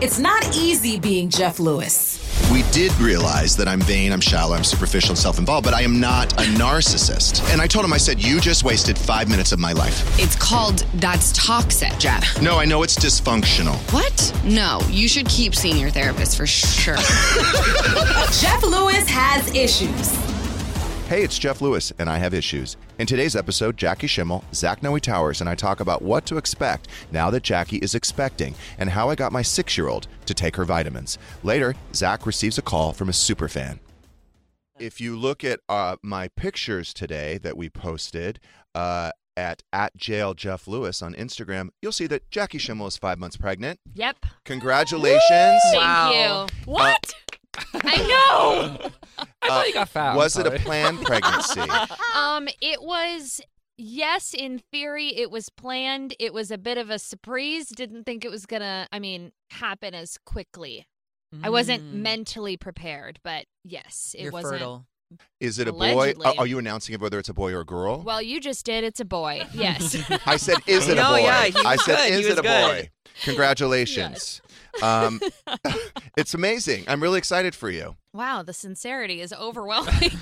It's not easy being Jeff Lewis. We did realize that I'm vain, I'm shallow, I'm superficial and self involved, but I am not a narcissist. And I told him, I said, You just wasted five minutes of my life. It's called That's Toxic, Jeff. No, I know it's dysfunctional. What? No, you should keep seeing your therapist for sure. Jeff Lewis has issues. Hey, it's Jeff Lewis, and I have issues. In today's episode, Jackie Schimmel, Zach Noe Towers, and I talk about what to expect now that Jackie is expecting and how I got my six year old to take her vitamins. Later, Zach receives a call from a super fan. If you look at uh, my pictures today that we posted, uh, at at jail Jeff Lewis on Instagram, you'll see that Jackie Schimmel is five months pregnant. Yep. Congratulations! Thank Wow. you. What? I know. I thought you got found. Was it a planned pregnancy? Um, it was yes, in theory, it was planned. It was a bit of a surprise. Didn't think it was gonna. I mean, happen as quickly. I wasn't Mm. mentally prepared, but yes, it You're wasn't. fertile. Is it a boy? Allegedly. Are, are you announcing it whether it's a boy or a girl? Well, you just did. It's a boy. Yes. I said, "Is it a boy? No, boy?" yeah, he I said, good. He "Is was it a good. boy?" Congratulations. Um, it's amazing. I'm really excited for you, wow, the sincerity is overwhelming.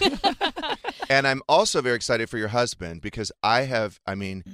and I'm also very excited for your husband because I have. I mean,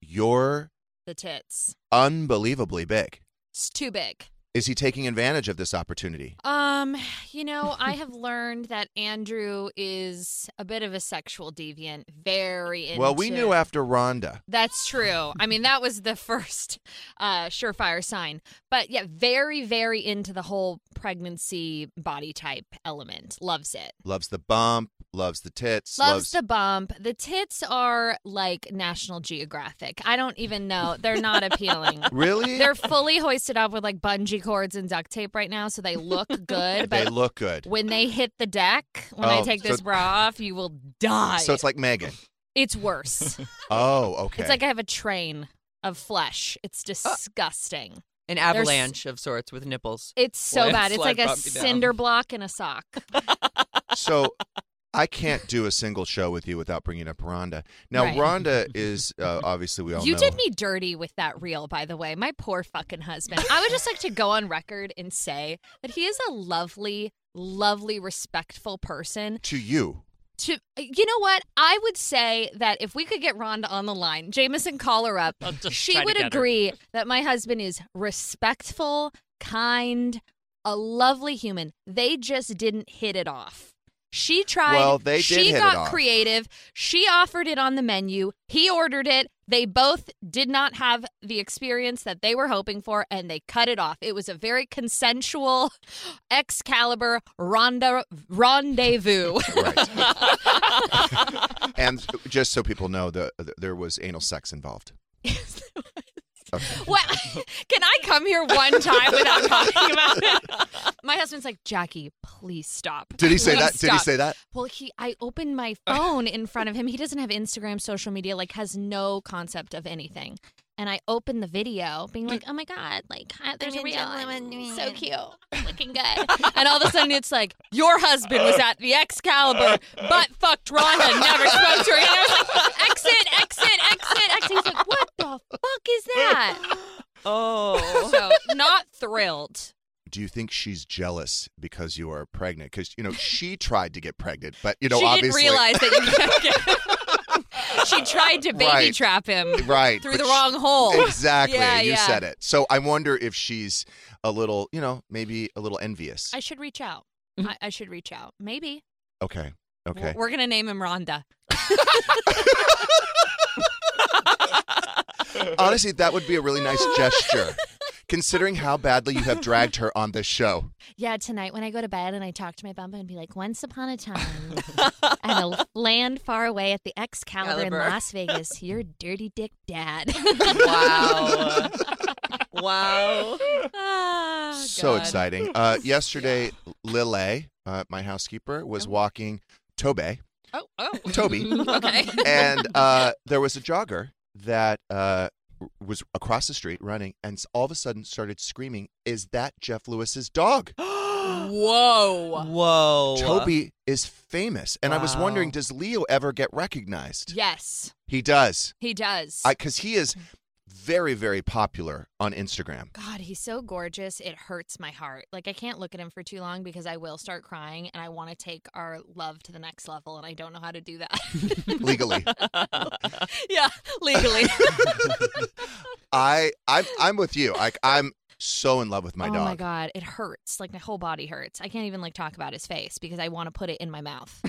you're the tits. unbelievably big. It's too big. Is he taking advantage of this opportunity? Um, you know, I have learned that Andrew is a bit of a sexual deviant, very into Well, we knew after Rhonda. That's true. I mean, that was the first uh, surefire sign. But yeah, very, very into the whole pregnancy body type element. Loves it. Loves the bump, loves the tits, Loves, the bump. The tits are like National Geographic. I don't even know. They're not appealing. Really? They're fully hoisted up with like bungee cords and duct tape right now, so they look good. they But look good. when they hit the deck, when I Oh, take so- this bra off, you will die. So it's like Megan. it's worse. Oh, okay. It's like I have a train of flesh. It's uh, disgusting. An avalanche of sorts with nipples. It's so Landslide bad. It's like a bumped down. cinder block in a sock. so I can't do a single show with you without bringing up Rhonda. Now, Right. Rhonda is uh, obviously we all You know. did me dirty with that reel, by the way. My poor fucking husband. I would just like to go on record and say that he is a lovely, lovely, respectful person. to you. To you know what? I would say that if we could get Rhonda on the line, Jameson, call her up. She would get her. agree that my husband is respectful, kind, a lovely human. They just didn't hit it off. She tried. Well, they she got creative. She offered it on the menu. He ordered it. They both did not have the experience that they were hoping for, and they cut it off. It was a very consensual, Excalibur ronda, rendezvous. And just so people know, the, the there was anal sex involved. Okay. Well, can I come here one time without talking about it? My husband's like, Jackie, please stop. Did he say Please that? Did he say that? Well, he, I opened my phone in front of him. He doesn't have Instagram, social media, like has no concept of anything. And I opened the video, being like, "Oh my god, like hi- there's a reel, so cute, looking good." And all of a sudden, it's like your husband was at the Excalibur, butt fucked Rhonda, never spoke to her. And I was like, "Exit, exit, exit, exit." He's like, "What the fuck is that?" Oh. So not thrilled. Do you think she's jealous because you are pregnant? Because you know she tried to get pregnant, but you know she obviously didn't realize that you can't get. she tried to baby Right. trap him right through but the she- wrong hole. Exactly, Yeah, you yeah. said it. So I wonder if she's a little, you know, maybe a little envious. I should reach out. Mm-hmm. I, I should reach out. Maybe. Okay. Okay. We're, we're gonna name him Rhonda. Honestly, that would be a really nice gesture, considering how badly you have dragged her on this show. Yeah, tonight when I go to bed and I talk to my bumpa and be like, once upon a time, at a land far away at the Excalibur in Las Vegas, your dirty dick dad. Wow. wow. Oh, so God. exciting. Uh, yesterday, Lile, uh, my housekeeper, was walking Tobe, Oh, oh. Toby. okay. and uh, there was a jogger that uh, w- was across the street running, and all of a sudden started screaming, "Is that Jeff Lewis's dog?" Whoa. Whoa. Toby is famous, and I was wondering, does Leo ever get recognized? Yes, He does, he does. because he is mm. Very, very popular on Instagram. God, he's so gorgeous. It hurts my heart. Like I can't look at him for too long because I will start crying and I want to take our love to the next level and I don't know how to do that. Legally. yeah, legally. I, I'm, I'm with you. Like, I'm so in love with my oh dog. Oh my god, it hurts. Like my whole body hurts. I can't even like talk about his face because I want to put it in my mouth.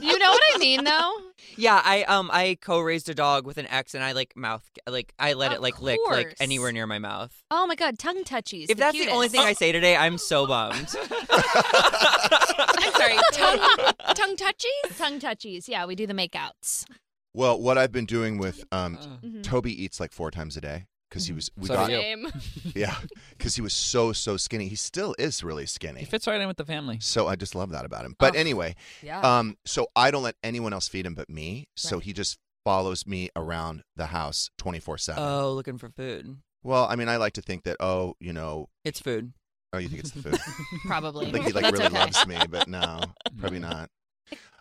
You know what I mean though? Yeah, I um I co-raised a dog with an ex, and I like mouth like I let Of it like lick like anywhere near my mouth. Oh my god, tongue touchies. If that's the only thing I say today, I'm so bummed. I'm sorry, tongue tongue touchies? Tongue touchies. Yeah, we do the makeouts. Well, what I've been doing with um, Mhm. Toby eats like four times a day because he was we So got do you. Same. yeah because he was so so skinny. He still is really skinny. He fits right in with the family. So I just love that about him. But Oh. anyway, Yeah. um, so I don't let anyone else feed him but me. So Right. he just follows me around the house twenty four seven. oh, looking for food. Well, I mean, I like to think that oh, you know, It's food. oh, you think it's the food. Probably. I think he like That's really okay. loves me, but no, probably not.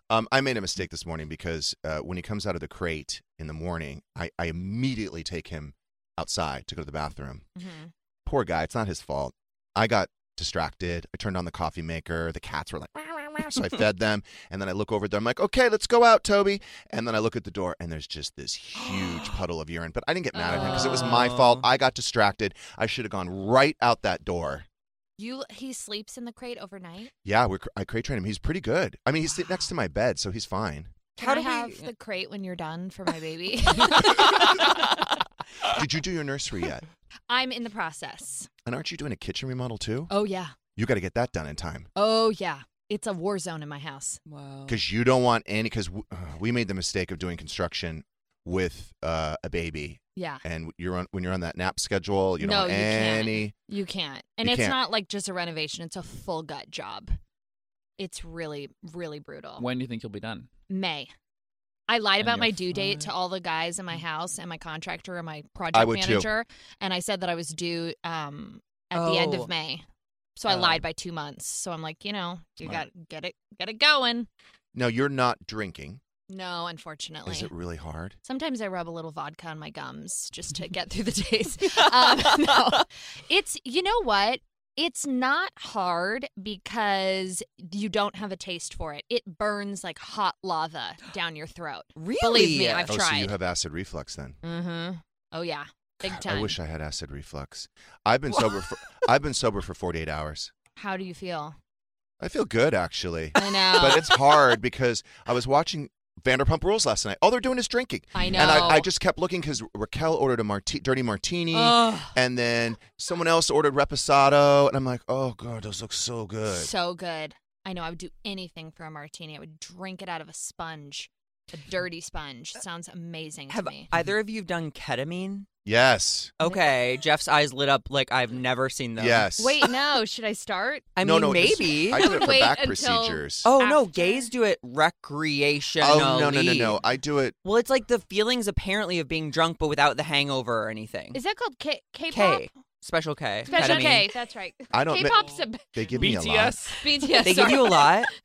Um, I made a mistake this morning because uh, when he comes out of the crate in the morning, I, I immediately take him outside to go to the bathroom. Mhm. Poor guy, it's not his fault. I got distracted. I turned on the coffee maker. The cats were like, so I fed them. And then I look over there. I'm like, okay, let's go out, Toby. And then I look at the door, and there's just this huge puddle of urine. But I didn't get mad at him because it was my fault. Oh. I got distracted. I should have gone right out that door. You he sleeps in the crate overnight. Yeah, we're, I crate train him. He's pretty good. I mean, he's sitting next to my bed, so he's fine. Can How I do we- have the crate when you're done for my baby? Did you do your nursery yet? I'm in the process. And aren't you doing a kitchen remodel too? Oh yeah. You got to get that done in time Oh yeah. It's a war zone in my house. Wow. because you don't want any. Because w- uh, we made the mistake of doing construction with uh, a baby, Yeah. and you're on when you're on that nap schedule. You don't No, want you can't. You can't. And You it's can't. not like just a renovation, it's a full gut job. It's really, really brutal. When do you think you'll be done? May. I lied about my due date to all the guys in my house and my contractor and my project would too. manager. And I said that I was due um, at the end Oh. of May. So I Oh. lied by two months. So I'm like, you know, you Smart. got get it get it going. No, you're not drinking. No, unfortunately. Is it really hard? Sometimes I rub a little vodka on my gums just to get through the days. Um, no, it's you know what? It's not hard because you don't have a taste for it. It burns like hot lava down your throat. Really? Believe me, I've oh, so tried. you have acid reflux then? mm-hmm. Oh yeah, big time. I wish I had acid reflux. I've been sober for I've been sober for 48 hours. How do you feel? I feel good actually. I know. but it's hard because I was watching Vanderpump Rules last night. All they're doing is drinking. I know. And I, I just kept looking because Raquel ordered a marti- dirty martini, Ugh. and then someone else ordered reposado, and I'm like, oh god, those look so good. so good. I know. I would do anything for a martini. I would drink it out of a sponge, a dirty sponge. Sounds amazing Have to me. either of you done ketamine? Yes. Okay, Jeff's eyes lit up like I've never seen them. Yes. Wait, no. Should I start? I no, mean, no, this- maybe. I do it for Wait back until- procedures. oh no, after. gays do it recreationally. Oh, no, no, no, no! I do it. Well, it's like the feelings apparently of being drunk, but without the hangover or anything. Is that called K K-pop? K, special K, Special ketamine. K. That's right. I don't- K-pop's a They give me a lot. BTS. BTS. They give sorry. you a lot.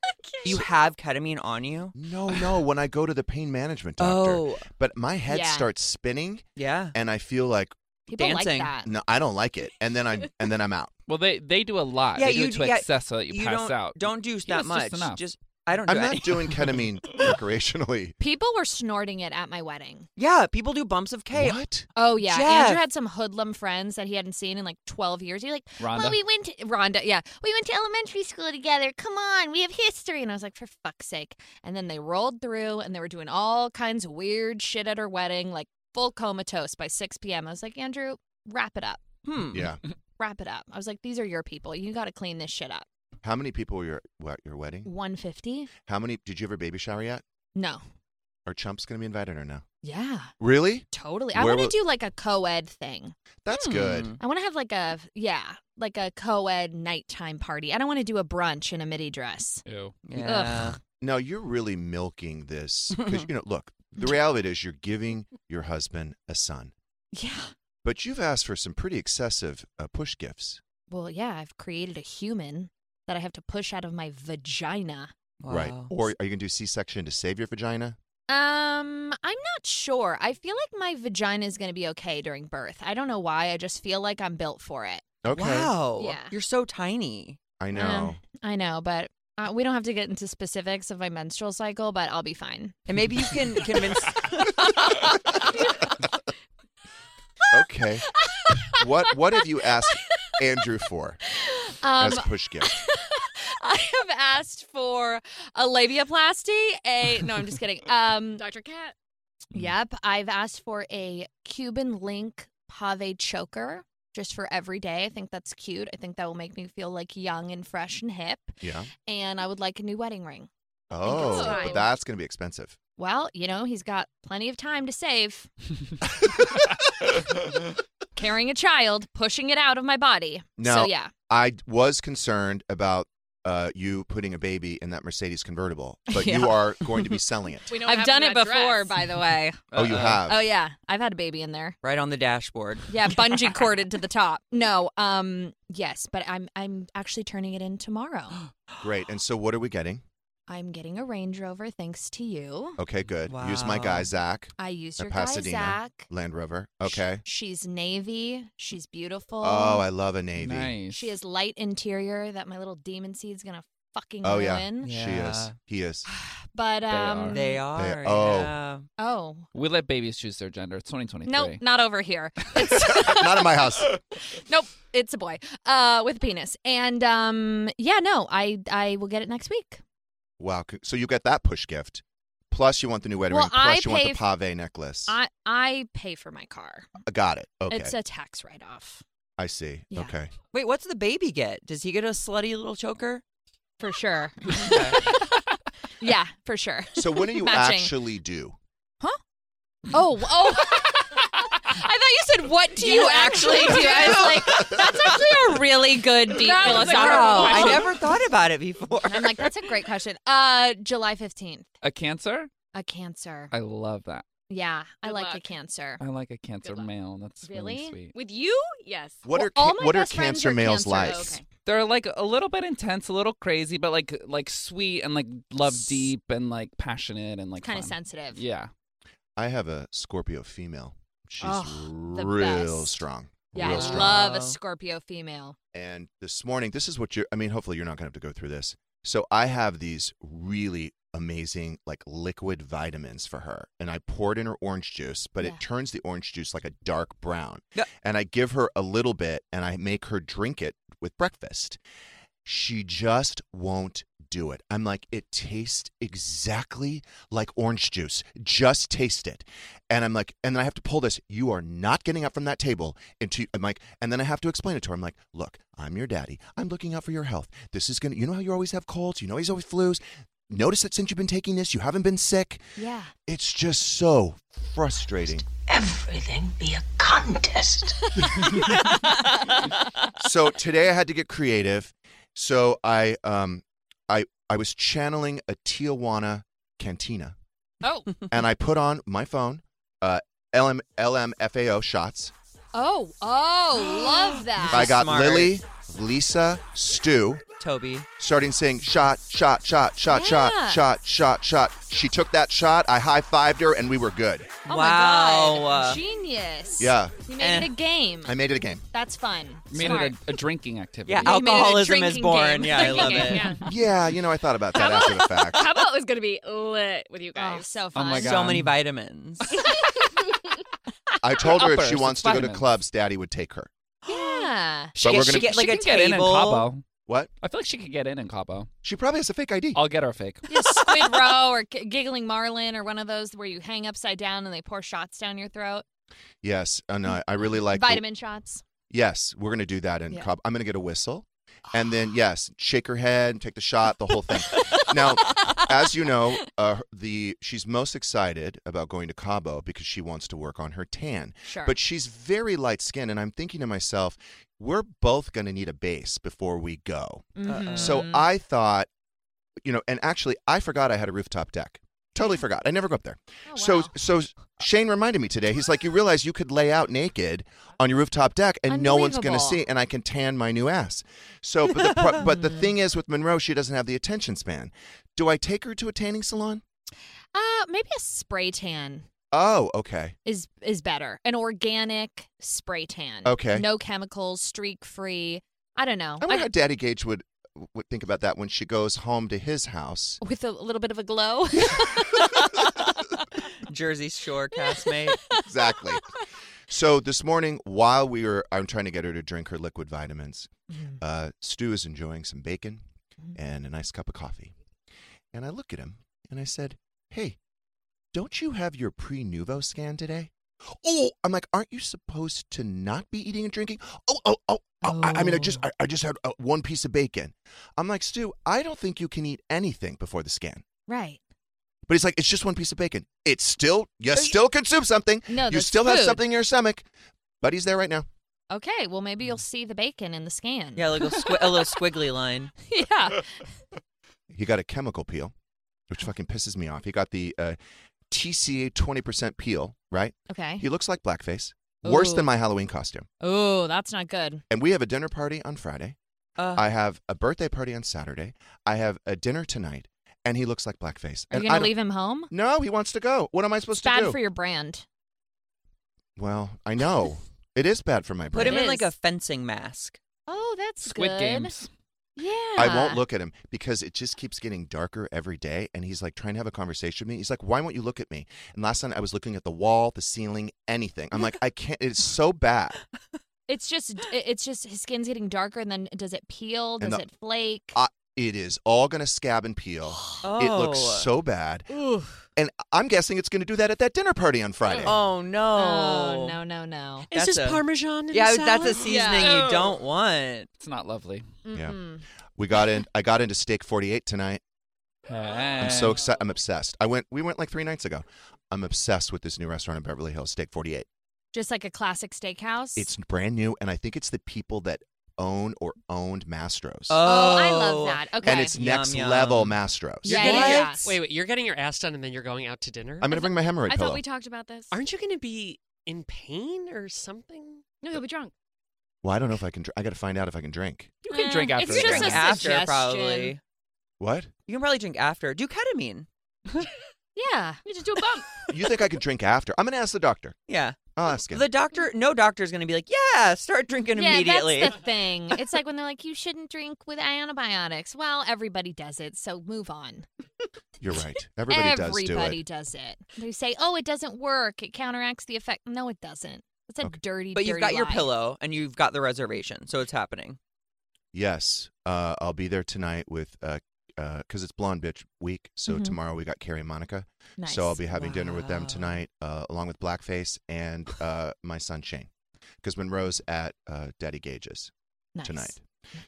You have ketamine on you. No, no. When I go to the pain management doctor, Oh, but my head Yeah. starts spinning, yeah. and I feel like People dancing. like that. no, I don't like it, and then I and then I'm out. Well, they they do a lot. Yeah, they do you it do- to yeah, excess so that you, pass don't, out. Don't do Just that much. enough. Just I don't. Do I'm any- not doing ketamine recreationally. People were snorting it at my wedding. Yeah, people do bumps of K. What? Oh yeah, Jeff. Andrew had some hoodlum friends that he hadn't seen in like 12 years. He's like, Rhonda? "Well, we went to Rhonda, yeah, we went to elementary school together. Come on, we have history." And I was like, "For fuck's sake!" And then they rolled through, and they were doing all kinds of weird shit at her wedding, like full comatose by 6 p.m. I was like, "Andrew, wrap it up, Hmm. Yeah. wrap it up." I was like, "These are your people. You got to clean this shit up." How many people were your at your wedding? 150? How many? Did you have a baby shower yet? No. Are chumps going to be invited or no? Yeah, Really? totally. I Where want to will- do like a co-ed thing. That's Hmm. good. I want to have like a yeah, like a co-ed nighttime party. I don't want to do a brunch in a midi dress. Ew. Yeah. No, you're really milking this because you know. Look, the reality is you're giving your husband a son, Yeah. but you've asked for some pretty excessive uh, push gifts. Well, yeah, I've created a human that I have to push out of my vagina. Right. Or are you going to do C-section to save your vagina? Um, I'm not sure. I feel like my vagina is going to be okay during birth. I don't know why. I just feel like I'm built for it. Okay. Wow. Yeah. You're so tiny. I know. Um, I know, but uh, we don't have to get into specifics of my menstrual cycle, but I'll be fine. And maybe you can convince. okay. what What have you asked Andrew for Um, as push gift? I have asked for a labiaplasty. A no, I'm just kidding. Um, Dr. Cat. Yep, I've asked for a Cuban link pave choker just for every day. I think that's cute. I think that will make me feel like young and fresh and hip. Yeah. And I would like a new wedding ring. Oh, but that's going to be expensive. Well, you know, he's got plenty of time to save. Carrying a child, pushing it out of my body. Now, so yeah. I was concerned about uh, you putting a baby in that Mercedes convertible, but Yeah. you are going to be selling it. We I've done it before, by the way. Oh, you have. Oh yeah, I've had a baby in there. right on the dashboard. Yeah, bungee corded to the top. No, um, yes, but I'm I'm actually turning it in tomorrow. Great. And so, what are we getting? I'm getting a Range Rover thanks to you. Okay, good. Use my guy Zach, I use a your guy Pasadena Zach. Land Rover. Okay. She's navy. She's beautiful. Oh, I love a navy. Nice. She has light interior that my little demon seed's gonna fucking Oh yeah, ruin. she is. He is. But um, They are. oh. yeah. oh We let babies choose their gender. It's 2023. nope, not over here. It's Not in my house. nope, it's a boy uh, with a penis. And um, yeah, no, I I will get it next week. Wow. So you get that push gift, plus you want the new wedding Well, ring, plus I you want pay the f- pave necklace. I I pay for my car. I Got it. Okay. It's a tax write off I see. Yeah. Okay. Wait, what's the baby get? Does he get a slutty little choker? for sure. Yeah, for sure. So what do you Matching. actually Huh? Oh, oh. I thought you said, "What do you actually do?" I was like, "That's actually a really good deep That was a philosophical Wow, I question." never thought about it before. I'm like, "That's a great question." Uh, July fifteenth, A cancer? a Cancer. I love that. Yeah, I Good like a luck. Cancer. I like a cancer luck. male. That's really, Really? sweet. With you? Yes. What Well, are all my what are best friends cancer are males Cancer. like? Okay. They're like a little bit intense, a little crazy, but like like sweet and like love deep and like passionate and like Kind of fun. sensitive. Yeah. I have a Scorpio female. She's Oh, real best. strong. Yeah, real I strong. love a Scorpio female. And this morning, this is what you're, I mean, hopefully you're not going to have to go through this. So I have these really amazing, like liquid vitamins for her. And I pour it in her orange juice, but Yeah. it turns the orange juice like a dark brown. Yeah. And I give her a little bit and I make her drink it with breakfast. She just won't do it. I'm like, it tastes exactly like orange juice. Just taste it. And I'm like, and then I have to pull this. You are not getting up from that table until I'm like, and then I have to explain it to her. I'm like, look, I'm your daddy. I'm looking out for your health. This is gonna, you know how you always have colds. You know he's always flus. Notice that since you've been taking this, you haven't been sick. Yeah. It's just so frustrating. Everything be a contest. so today I had to get creative. So I um I I was channeling a Tijuana cantina Oh. and I put on my phone uh LM LMFAO shots. Oh, oh, love that. I got Smart. Lily, of Lisa, Stu, Toby. starting saying shot, shot, shot, shot, Yeah. shot, shot, shot, shot. She took that shot. I high fived her, and we were good. Oh Wow. my god. Genius. Yeah. You made Eh. it a game. I made it a game. That's fun. Made Smart. it a, a drinking activity. Yeah, You made it a alcoholism is drinking born. game. Yeah, I love Drinking it. yeah. Yeah, you know, I thought about that after the fact. How about was going to be lit with you Oh, guys? so fun. my So many vitamins. I told her if she wants it's to go to vitamins. clubs, Daddy would take her. Yeah. She But get- we're gonna- get like she a can get in in table. Cabo. What? I feel like she could get in in Cabo. She probably has a fake ID. I'll get her a fake. Yeah, Squid Row or G- Giggling Marlin or one of those where you hang upside down and they pour shots down your throat. Yes, oh, and I, I really mm-hmm. like. the- Vitamin shots. yes, we're gonna do that in Yeah. club. I'm gonna get a whistle, and then yes, shake her head, take the shot, the whole thing. now, as you know, uh, the she's most excited about going to Cabo because she wants to work on her tan. Sure. But she's very light skinned, and I'm thinking to myself, we're both going to need a base before we go. Mhm. So I thought, you know, and actually, I forgot I had a rooftop deck. Totally forgot. I never go up there. Oh, So, wow. so Shane reminded me today. He's like, you realize you could lay out naked on your rooftop deck, and no one's going to see, and I can tan my new ass. So, but the pro- but the thing is, with Monroe, she doesn't have the attention span. Do I take her to a tanning salon? Uh, maybe a spray tan Oh, okay. is is better. An organic spray tan. Okay. No chemicals, streak free. I don't know. I wonder how Daddy Gage would would think about that when she goes home to his house. with a little bit of a glow. Jersey Shore castmate. exactly. So this morning, while we were, I'm trying to get her to drink her liquid vitamins. Uh, Stu is enjoying some bacon and a nice cup of coffee, and I look at him and I said, "Hey, don't you have your Prenuvo scan today?" Oh, I'm like, aren't you supposed to not be eating and drinking? Oh, oh, oh. oh, I, I mean, I just, I, I just had uh, one piece of bacon. I'm like, Stu, I don't think you can eat anything before the scan. right. But he's like, it's just one piece of bacon. It's still, you still consume something. No, you that's still have food. something in your stomach. But he's there right now. Okay. Well, maybe you'll see the bacon in the scan. Yeah, like a, squi- a little squiggly line. yeah. He got a chemical peel, which fucking pisses me off. He got the uh, TCA 20% peel, right? Okay. He looks like blackface. Worse Ooh. than my Halloween costume. Oh, that's not good. And we have a dinner party on Friday. Uh, I have a birthday party on Saturday. I have a dinner tonight. And he looks like blackface. Are And you I gonna don't- leave him home? No, he wants to go. What am I supposed to do? Bad for your brand. well, I know. It is bad for my brand. put him It in like a fencing mask. Oh, that's Squid good. Games. Yeah. I won't look at him because it just keeps getting darker every day. And he's like trying to have a conversation with me. He's like, why won't you look at me? And last night I was looking at the wall, the ceiling, anything. I'm like, I can't. It's so bad. It's just it's just his skin's getting darker, and then does it peel? Does the- it flake? I, it is all going to scab and peel. It looks Oh. so bad. Ooh. And I'm guessing it's going to do that at that dinner party on Friday. Oh, oh no! Oh no no no. Is That's this a- Parmesan in Yeah, the that's a seasoning Yeah. you don't want. It's not lovely. Yeah. Mm-mm. We got in. I got into Steak 48 tonight. I'm I'm so excited. I'm obsessed. I went. We went like three nights ago. I'm obsessed with this new restaurant in Beverly Hills, Steak 48. Just like a classic steakhouse. It's brand new, and I think it's the people that own or owned Mastro's. oh, I love that. Okay. And it's Yum, next yum. level Mastro's. Yeah, You're yeah, getting- yeah. Wait, wait. You're getting your ass done and then you're going out to dinner? I'm gonna bring my hemorrhoid pill. I pillow. thought we talked about this. Aren't you going to be in pain or something? No, he'll be drunk. well, I don't know if I can. Dr- I got to find out if I can drink. You can Eh, drink after. it's the just drink. a after suggestion. probably. What? You can probably drink after. Do ketamine. Yeah. You just do a bump. You think I can drink after? I'm gonna ask the doctor. Yeah. I'll ask him. The doctor, no doctor is going to be like, yeah, start drinking yeah, immediately. that's the thing. It's like when they're like, you shouldn't drink with antibiotics. Well, everybody does it, so move on. You're right. Everybody, does do Everybody it. does it. They say, oh, it doesn't work. It counteracts the effect. No, it doesn't. It's a Okay. dirty, but you've dirty got your lie. pillow and you've got the reservation, so it's happening. Yes, uh, I'll be there tonight with uh, because it's Blonde Bitch Week. So Mhm. tomorrow we got Carrie and Monica. Nice. So I'll be having dinner with them tonight, uh, along with Blackface and uh, my son Shane, because Monroe's at uh, Daddy Gage's Nice. tonight.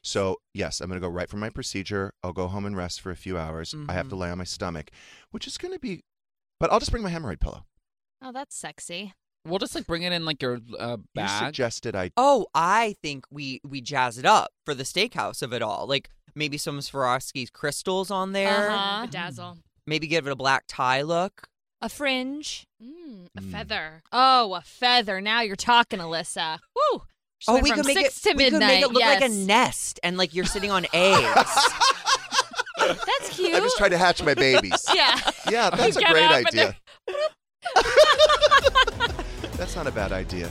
So yes, I'm gonna go right from my procedure. I'll go home and rest for a few hours. I have to Mhm. lay on my stomach, which is gonna be, but I'll just bring my hemorrhoid pillow. Oh, that's sexy. We'll just like bring it in like your uh, You suggested I. Oh, I think we we jazz it up for the steakhouse of it all. Like maybe some Swarovski's crystals on there. Uh-huh. Bedazzle. Maybe give it a black tie look. A fringe. Mm, a Mm. feather. Oh, a feather. Now you're talking, Alyssa. Woo! Oh, we from could make it. six to we could make it look like a nest, and like you're sitting on eggs. That's cute. I just tried to hatch my babies. Yeah. Yeah, that's a great idea. That's not a bad idea.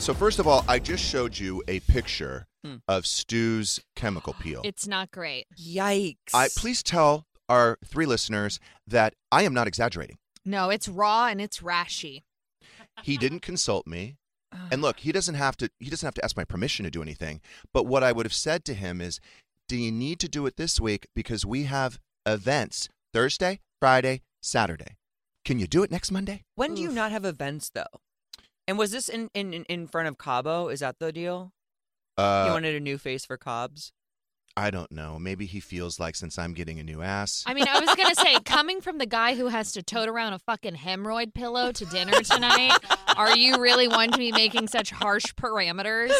So first of all, I just showed you a picture Hmm. of Stu's chemical peel. It's not great. Yikes. I please tell our three listeners that I am not exaggerating. No, it's raw and it's rashy. He didn't consult me. And look, he doesn't have to he doesn't have to ask my permission to do anything. But what I would have said to him is, "Do you need to do it this week because we have events Thursday, Friday, Saturday. Can you do it next Monday?" When do you not have events though? And was this in in in front of Cabo? Is that the deal? Uh, he wanted a new face for Cabo. I don't know. Maybe he feels like since I'm getting a new ass. I mean, I was gonna say, coming from the guy who has to tote around a fucking hemorrhoid pillow to dinner tonight, are you really one to be making such harsh parameters?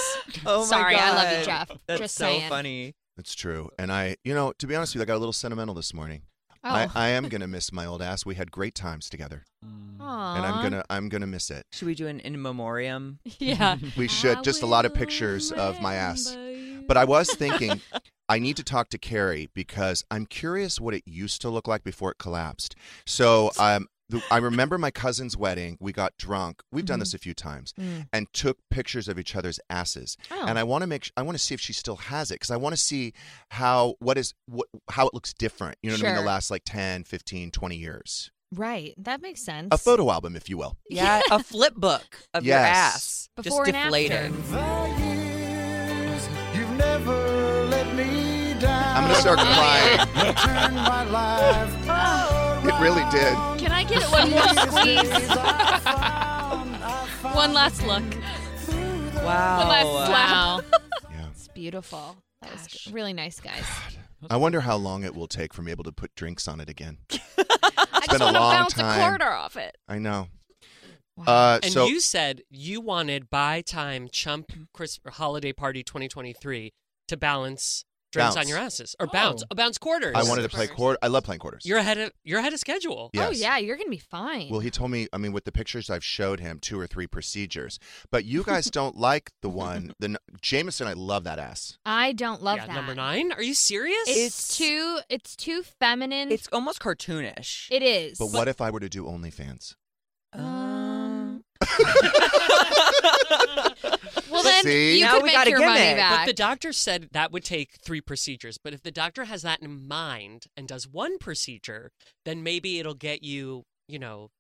Oh my Sorry, I love you, Jeff. That's Just so saying. funny. It's true. And I, you know, to be honest with you, I got a little sentimental this morning. I, Oh. I am gonna miss my old ass. We had great times together, and I'm gonna I'm gonna miss it. Should we do an in memoriam? Yeah. We should just a lot of pictures of my ass. But I was thinking I need to talk to Carrie because I'm curious what it used to look like before it collapsed. So um, the, I remember my cousin's wedding. We got drunk. We've done this a few times, Mm. and took pictures of each other's asses. Oh. And I want to make I want to see if she still has it because I want to see how what is what how it looks different. You know what I mean? The last like 10, 15, 20 years. Right. That makes sense. A photo album, if you will. Yeah, a flip book of your ass. Before just and deflated. You've never let me down. I'm gonna start crying. You turned my life It really did. Can I get one more squeeze? one last look. Wow. One last slap. Yeah. It's beautiful. That was g- really nice, guys. I wonder how long it will take for me able to put drinks on it again. I It's been just a want to long bounce time. a quarter off it. I know. Uh, and so you said you wanted by time Chump Chris Holiday Party 2023 to balance drinks Bounce. on your asses or bounce, Oh. bounce quarters. I wanted to play quarter. I love playing quarters. You're ahead of you're ahead of schedule. Yes. Oh yeah, you're gonna be fine. Well, he told me, I mean, with the pictures I've showed him, two or three procedures. But you guys don't like the one, the Jameson, I love that ass. I don't love Yeah, that. number nine. Are you serious? It's, too. It's too feminine. It's almost cartoonish. It is. But what if I were to do OnlyFans? Um. well, then See? you Now could we make got a your money gimmick. But back. the doctor said that would take three procedures. But if the doctor has that in mind and does one procedure, then maybe it'll get you, you know,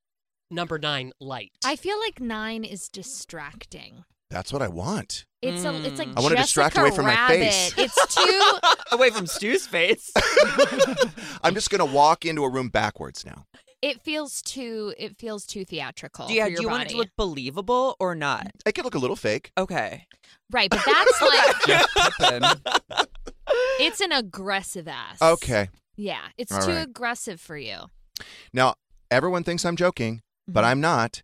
number nine light. I feel like nine is distracting. That's what I want. It's a. It's like I wanna distract away from my Rabbit. face. It's too. Away from Stu's face. I'm just going to walk into a room backwards now. It feels too. It feels too theatrical. Do you, for do you want it to look believable or not? It could look a little fake. Okay. right? But that's like it's an aggressive ass. Okay. Yeah, it's All too right. aggressive for you. Now, everyone thinks I'm joking, but Mm-hmm. I'm not.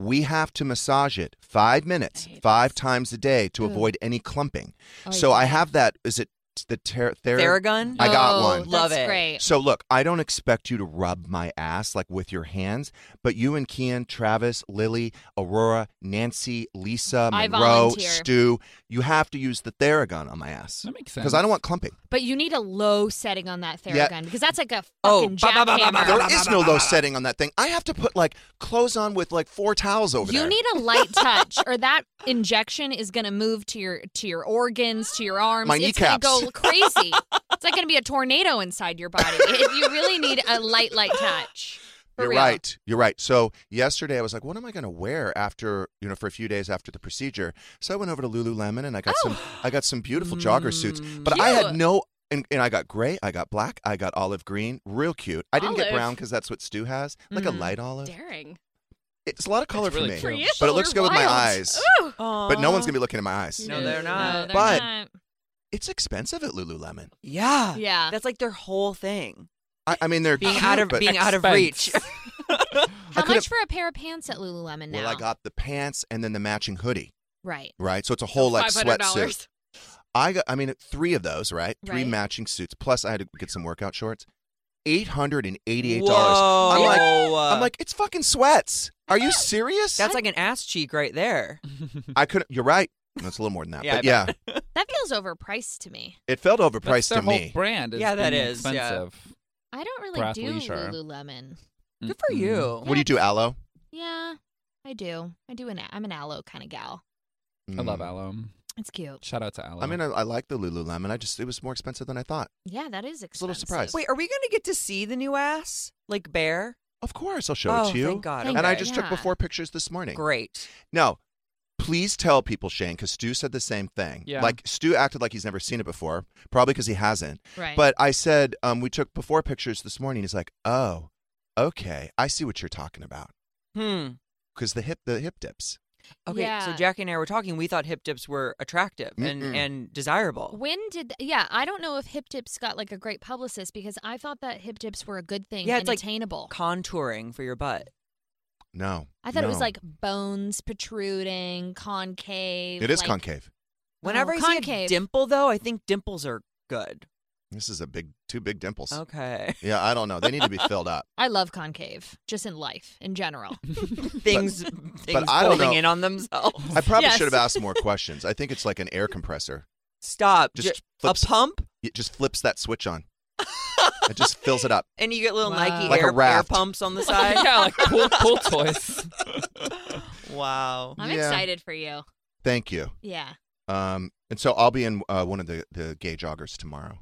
We have to massage it five minutes, five times a day to Ooh. avoid any clumping. Oh, so I have that. Is it the ter- ther- Theragun? I got Oh, one. Love that's it. Great. So look, I don't expect you to rub my ass like with your hands, but you and Kian, Travis, Lily, Aurora, Nancy, Lisa, I Monroe, volunteer. Stu, you have to use the Theragun on my ass That makes sense. because. I don't want clumping. But you need a low setting on that Theragun Yeah. because that's like a Oh, fucking ba- ba- ba- ba- ba- jackhammer. There is no low setting on that thing. I have to put like clothes on with like four towels over You there. need a light touch, or that injection is going to move to your to your organs, to your arms. My it's going to kneecaps. go crazy. it's like going to be a tornado inside your body. It- you really need a light, light touch. For You're real. right. You're right. So yesterday I was like, what am I going to wear after, you know, for a few days after the procedure? So I went over to Lululemon and I got some, I got some beautiful jogger suits, but I had no, and, and I got gray, I got black, I got olive green, real cute. I didn't get Olive. brown because that's what Stu has, like a Mhm. light olive. Daring. It's a lot of color really for me, For you? but it looks good You're with my wild. eyes. Ooh. But no one's gonna be looking at my eyes. No, they're not. No, they're But- not. It's expensive at Lululemon. Yeah. Yeah. That's like their whole thing. I, I mean, they're Being cute, out of but being out of reach. Expense. How much for a pair of pants at Lululemon now? well, I got the pants and then the matching hoodie, right. right? So it's a whole like $500. sweatsuit. I got, I mean, three of those, right? Three Right. matching suits. Plus, I had to get some workout shorts. Eight hundred and eighty-eight dollars. I'm like, I'm like, it's fucking sweats. Are you serious? That's like an ass cheek right there. I couldn't. You're right. That's a little more than that. Yeah, but yeah, That feels overpriced to me. it felt That's overpriced their to whole me. brand. Is Yeah, that being is, yeah. expensive. I don't really For do athleisure. Lululemon. Good for Mm-mm. you. What do you do, Alo? Yeah, I do. I do an. I'm an Alo kind of gal. I love Mm. Alo. It's cute. Shout out to Alo. I mean, I, I like the Lululemon. I just it was more expensive than I thought. Yeah, that is a expensive. little surprised. Wait, are we gonna get to see the new ass? Like Bear? Of course, I'll show oh, it to you. thank God. Thank And I okay. just took Yeah. before pictures this morning. Great. Now, please tell people, Shane, because Stu said the same thing. Yeah. Like Stu acted like he's never seen it before, probably because he hasn't. Right. But I said um, we took before pictures this morning. He's like, "Oh, okay, I see what you're talking about." Hmm. Because the hip, the hip dips. Okay, so Yeah. Jackie and I were talking. We thought hip dips were attractive and, Mm-mm. and desirable. when did? Yeah, I don't know if hip dips got like a great publicist because I thought that hip dips were a good thing Yeah, and it's like attainable. Contouring for your butt. No, I thought it was like bones protruding, concave. it is like- concave. Whenever Oh, I see a concave. dimple, though, I think dimples are good. This is a big, two big dimples. Okay. Yeah, I don't know. They need to be filled up. I love concave, just in life in general. things things I don't folding know. in on themselves. I probably Yes. should have asked more questions. I think it's like an air compressor. Stop. Just Ju- flips a pump, It just flips that switch on. It just fills it up. and you get little Wow. Nike Like air, air pumps on the side. yeah, like pool, pool toys. wow. I'm Yeah. excited for you. Thank you. Yeah. Um, and so I'll be in uh, one of the the gay joggers tomorrow.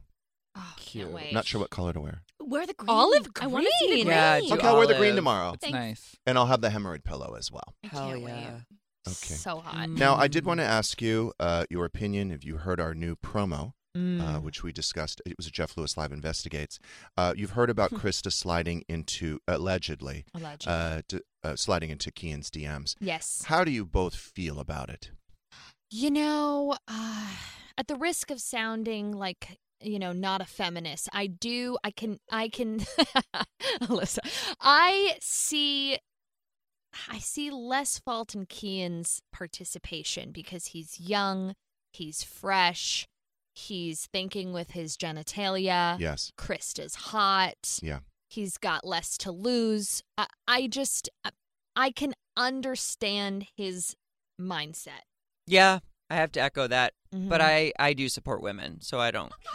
Oh, Cute. Can't wait. Not sure what color to wear. Wear the green. Olive I want to see the green. green. Yeah, do Okay, I'll wear the green tomorrow, It's Thanks. nice. and I'll have the hemorrhoid pillow as well. I Hell can't yeah. wait. Okay. So hot. Mm. Now, I did want to ask you uh, your opinion. If you heard our new promo, uh, Mm. which we discussed, it was a Jeff Lewis Live Investigates. Uh, you've heard about Krista sliding into allegedly, Allegedly. uh, d- uh, sliding into Kian's DMs. yes. How do you both feel about it? You know, uh, at the risk of sounding like you know not a feminist, I do. I can. I can. Alyssa, I see. I see less fault in Kian's participation because he's young, he's fresh, He's thinking with his genitalia. Yes. Krista's hot. Yeah. He's got less to lose. I, I just, I can understand his mindset. Yeah, I have to echo that. But Mhm. I I do support women, so I don't.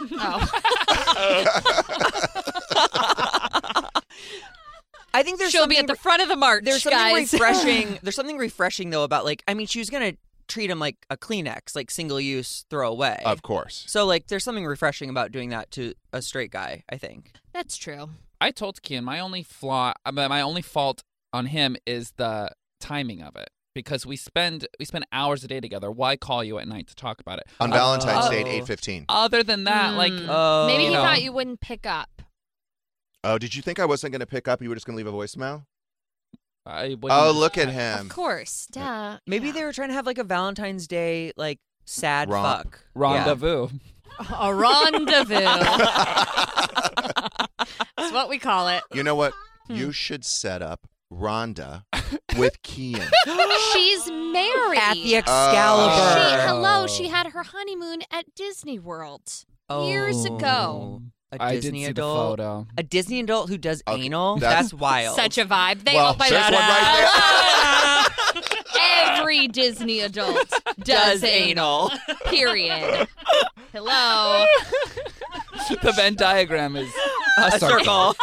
I think there's She'll be at the front of the march, There's something guys. refreshing. there's something refreshing though about like I mean she was gonna treat him like a Kleenex, like single use, throw away. Of course. So like there's something refreshing about doing that to a straight guy. I think. That's true. I told Kian my only flaw, uh, my only fault on him is the timing of it because we spend we spend hours a day together. Why call you at night to talk about it On Uh, Valentine's Day at uh, 8:15. Other than that, like Mm. Maybe you he know, thought you wouldn't pick up. Oh, did you think I wasn't going to pick up? You were just going to leave a voicemail? I Oh, look at him. Of course, duh. Maybe they were trying to have like a Valentine's Day like sad Romp. fuck rendezvous. A rendezvous. That's what we call it. You know what? Hmm. You should set up Rhonda with Kian. She's married At the Excalibur. She, hello, she had her honeymoon at Disney World years ago. A I did Disney see the adult. photo. A Disney adult who does anal. that's- That's, wild. Such a vibe. They Well, all by there's one right Every Disney adult does, Does anal. Period. Hello. the Venn diagram is a, A circle.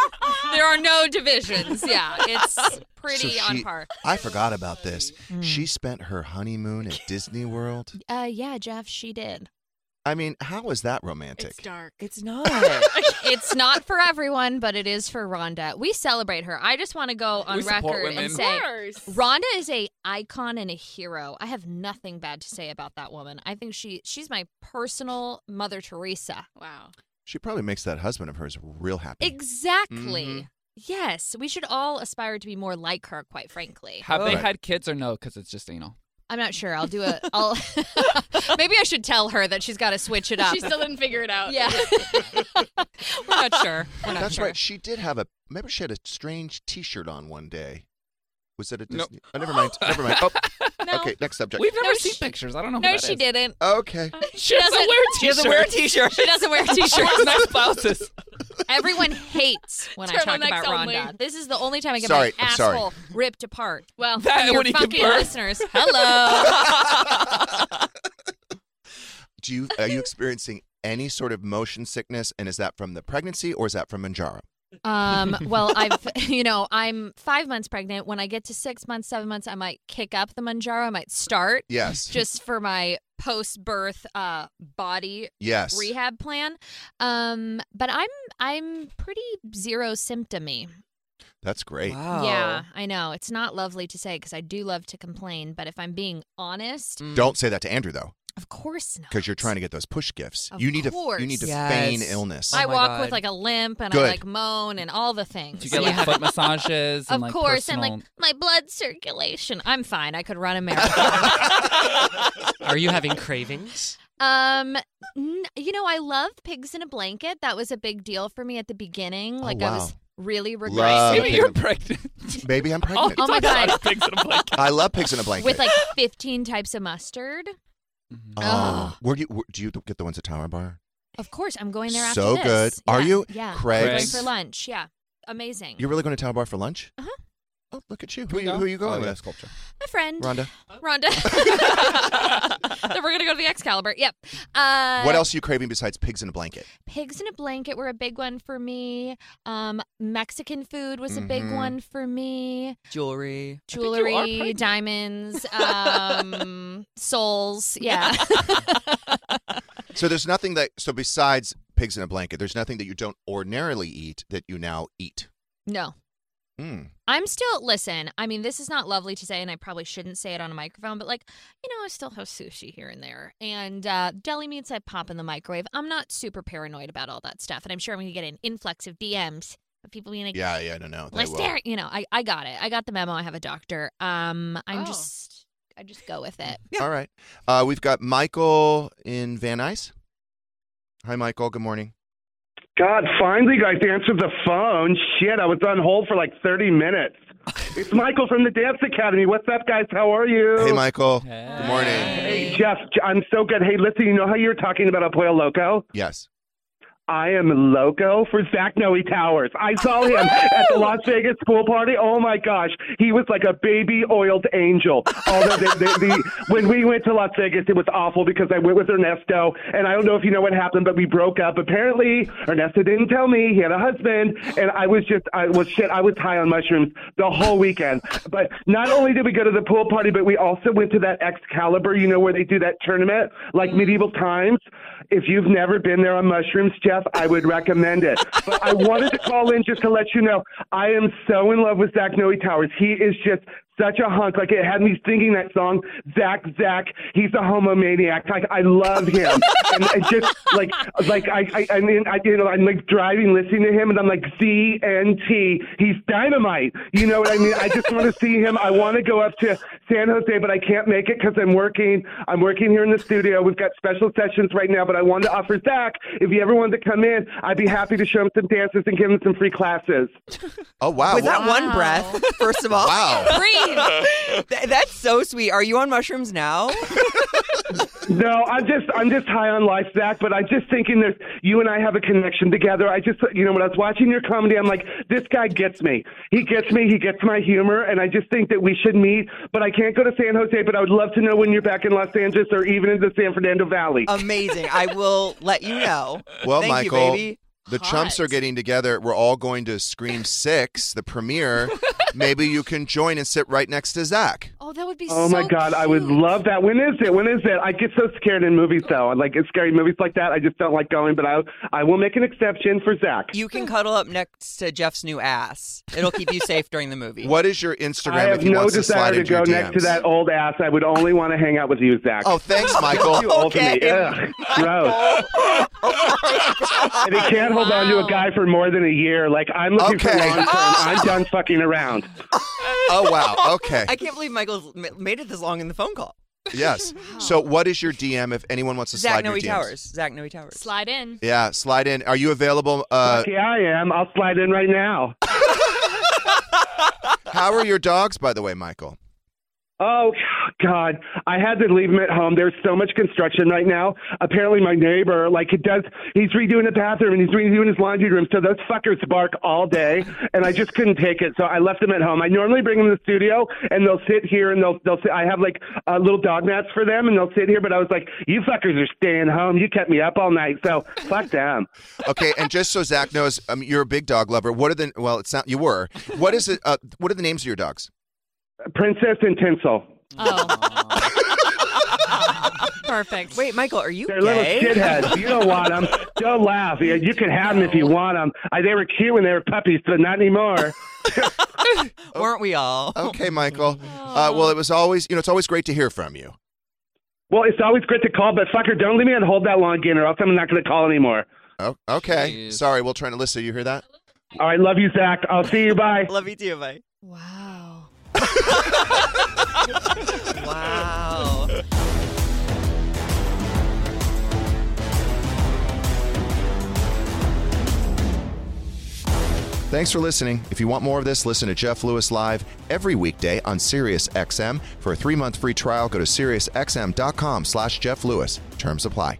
There are no divisions. Yeah, it's pretty So on she- par. I forgot about this. Hmm. She spent her honeymoon at Disney World. Uh, yeah, Jeff, she did. I mean, how is that romantic? It's dark. It's not. it's not for everyone, but it is for Rhonda. We celebrate her. I just want to go on We record women. and say course. Rhonda is a icon and a hero. I have nothing bad to say about that woman. I think she she's my personal Mother Teresa. Wow. She probably makes that husband of hers real happy. Exactly. Mhm. Yes, we should all aspire to be more like her. Quite frankly, Have they Right. had kids or no? Because it's just anal. I'm not sure. I'll do a. I'll maybe I should tell her that she's got to switch it up. She still didn't figure it out. Yeah, we're not sure. We're not That's sure. right. She did have a. Remember, she had a strange T-shirt on one day. Was it a Nope. Disney? Oh, never mind. Never mind. Oh, No. okay. Next subject. We've never No, seen she- pictures. I don't know. who No, that she is. didn't. Okay. She doesn't wear She doesn't wear a t-shirt. She doesn't wear t-shirts. She wears nice blouses. Everyone hates when I talk Turtlenecks about only. Rhonda. This is the only time I get Sorry, my I'm sorry. asshole ripped apart. Well, That your when you give funky listeners, hello. Do you are you experiencing any sort of motion sickness, and is that from the pregnancy or is that from Mounjaro? um, well, I've you know I'm five months pregnant. When I get to six months, seven months, I might kick up the Mounjaro. I might start Yes. just for my post-birth uh, body yes. rehab plan. Um, but I'm I'm pretty zero symptomy. That's great. Wow. Yeah, I know it's not lovely to say because I do love to complain. But if I'm being honest. Don't say that to Andrew though, of course not. because you're trying to get those push gifts. Of you need to. course. You need to Yes. feign illness. I Oh my walk with like a limp and Good. I like moan and all the things. Do you get like Yeah. foot massages and of like course, personal... and like my blood circulation. I'm fine. I could run a marathon. Are you having cravings? um, n- you know, I love pigs in a blanket. That was a big deal for me at the beginning. Oh, Like I wow. was really Love regretting Maybe you're pregnant. Maybe I'm Oh, pregnant. Oh my talk about God. pigs in a blanket. I love pigs in a blanket. with like 15 types of mustard. Oh, where do you where, do you get the ones at Tower Bar? Of course, I'm going there after So this. good. Are Yeah, you? Yeah. Craig's? I'm going for lunch. Yeah. Amazing. You're really going to Tower Bar for lunch? Uh-huh. Oh, look at you. Who, you who are you going oh, yeah, with? sculpture. My friend. Rhonda. Rhonda. then we're gonna go to the Excalibur. Yep. Uh, What else are you craving besides pigs in a blanket? Pigs in a blanket were a big one for me. Um, Mexican food was a big Mhm. one for me. Jewelry. think you are Jewelry, pregnant. diamonds, um, souls. Yeah. So there's nothing that so besides pigs in a blanket, there's nothing that you don't ordinarily eat that you now eat. no. Mm. I'm still listen. I mean, this is not lovely to say, and I probably shouldn't say it on a microphone. But like, you know, I still have sushi here and there, and uh, deli meats I pop in the microwave. I'm not super paranoid about all that stuff, and I'm sure I'm gonna get an influx of DMs of people being like, Yeah, yeah, I don't know. They let's will. dare you know I, I got it i got the memo i have a doctor um i'm Oh. just i just go with it Yeah. All right. Uh, we've got Michael in Van Nuys. Hi, Michael. Good morning. God, finally, guys answered the phone. Shit, I was on hold for like 30 minutes. It's Michael from the Dance Academy. What's up, guys? How are you? Hey, Michael. Good morning. Hey, Jeff. I'm so good. Hey, listen, you know how you were talking about El Pollo Loco? Yes. I am loco for Zach Noe Towers. I saw him at the Las Vegas pool party. Oh my gosh, he was like a baby oiled angel. Although the, the, the, when we went to Las Vegas, it was awful because I went with Ernesto, and I don't know if you know what happened, but we broke up. Apparently, Ernesto didn't tell me he had a husband, and I was just, I was shit. I was high on mushrooms the whole weekend. But not only did we go to the pool party, but we also went to that Excalibur, you know, where they do that tournament like medieval times. If you've never been there on mushrooms, Jeff, I would recommend it. But I wanted to call in just to let you know I am so in love with Zach Noe Towers. He is just such a hunk. Like it had me singing that song, Zach, Zach. He's a homomaniac. Like I love him, and, and just like like I I, I mean I you know I'm like driving listening to him, and I'm like Z N T. He's dynamite. You know what I mean? I just want to see him. I want to go up to San Jose, but I can't make it because I'm working. I'm working here in the studio. We've got special sessions right now, but I wanted to offer Zach if he ever wanted to come in, I'd be happy to show him some dances and give him some free classes. Oh wow! With that one breath, first of all. Wow. Th- that's so sweet. Are you on mushrooms now? No, I'm just I'm just high on life, Zach. But I'm just thinking that you and I have a connection together. I just you know when I was watching your comedy, I'm like, this guy gets me. He gets me. He gets my humor, and I just think that we should meet. But I can't go to San Jose. But I would love to know when you're back in Los Angeles or even in the San Fernando Valley. Amazing. I will let you know. Well, Thank Michael, you, baby. the chumps are getting together. We're all going to Scream Six, the premiere. Maybe you can join and sit right next to Zach. Oh, that would be Oh my God, I would love that. When is it? When is it? I get so scared in movies, though. Like in scary movies like that, I just don't like going. But I, I will make an exception for Zach. You can cuddle up next to Jeff's new ass. It'll keep you safe during the movie. What is your Instagram I have if he no wants to desire slide to go your next to that old ass. I would only want to hang out with you, Zach. Oh, thanks, Michael. Too old for me. Okay. Ugh, gross. and he can't hold on to a guy for more than a year. Like I'm looking for Okay. long term. I'm done fucking around. Oh wow. Okay. I can't believe Michael's ma- made it this long in the phone call. Yes. So, what is your DM if anyone wants to Zach slide in Noe your DMs? Towers. Zach Noe Towers. Slide in. Yeah, slide in. Are you available? Uh, yeah, I am. I'll slide in right now. how are your dogs, by the way, Michael? Oh God! I had to leave him at home. There's so much construction right now. Apparently, my neighbor, like, it does. He's redoing the bathroom and he's redoing his laundry room. So those fuckers bark all day, and I just couldn't take it. So I left them at home. I normally bring them to the studio, and they'll sit here and they'll they'll sit. I have like uh, little dog mats for them, and they'll sit here. But I was like, you fuckers are staying home. You kept me up all night. So fuck them. Okay, and just so Zach knows, um, you're a big dog lover. What are the? Well, it's not. You were. What is it? Uh, what are the names of your dogs? Princess and Tinsel. Oh. Perfect. Wait, Michael, are you They're little gay? shitheads. You don't want them. Don't laugh. You you can have them if you want them. I, they were cute when they were puppies, but not anymore. Weren't we all? Okay, Michael. Uh, well, it was always. You know, it's always great to hear from you. Well, it's always great to call, but fucker, don't leave me on hold that long again, or else I'm not going to call anymore. Oh, okay. Sorry, we'll try to listen. You hear that? All right, love you, Zach. I'll see you. Bye. Love you too. Bye. Wow. Wow. Thanks for listening. If you want more of this, listen to Jeff Lewis live every weekday on Sirius XM. For a three-month free trial, go to SiriusXM.com slash Jeff Lewis. Terms apply.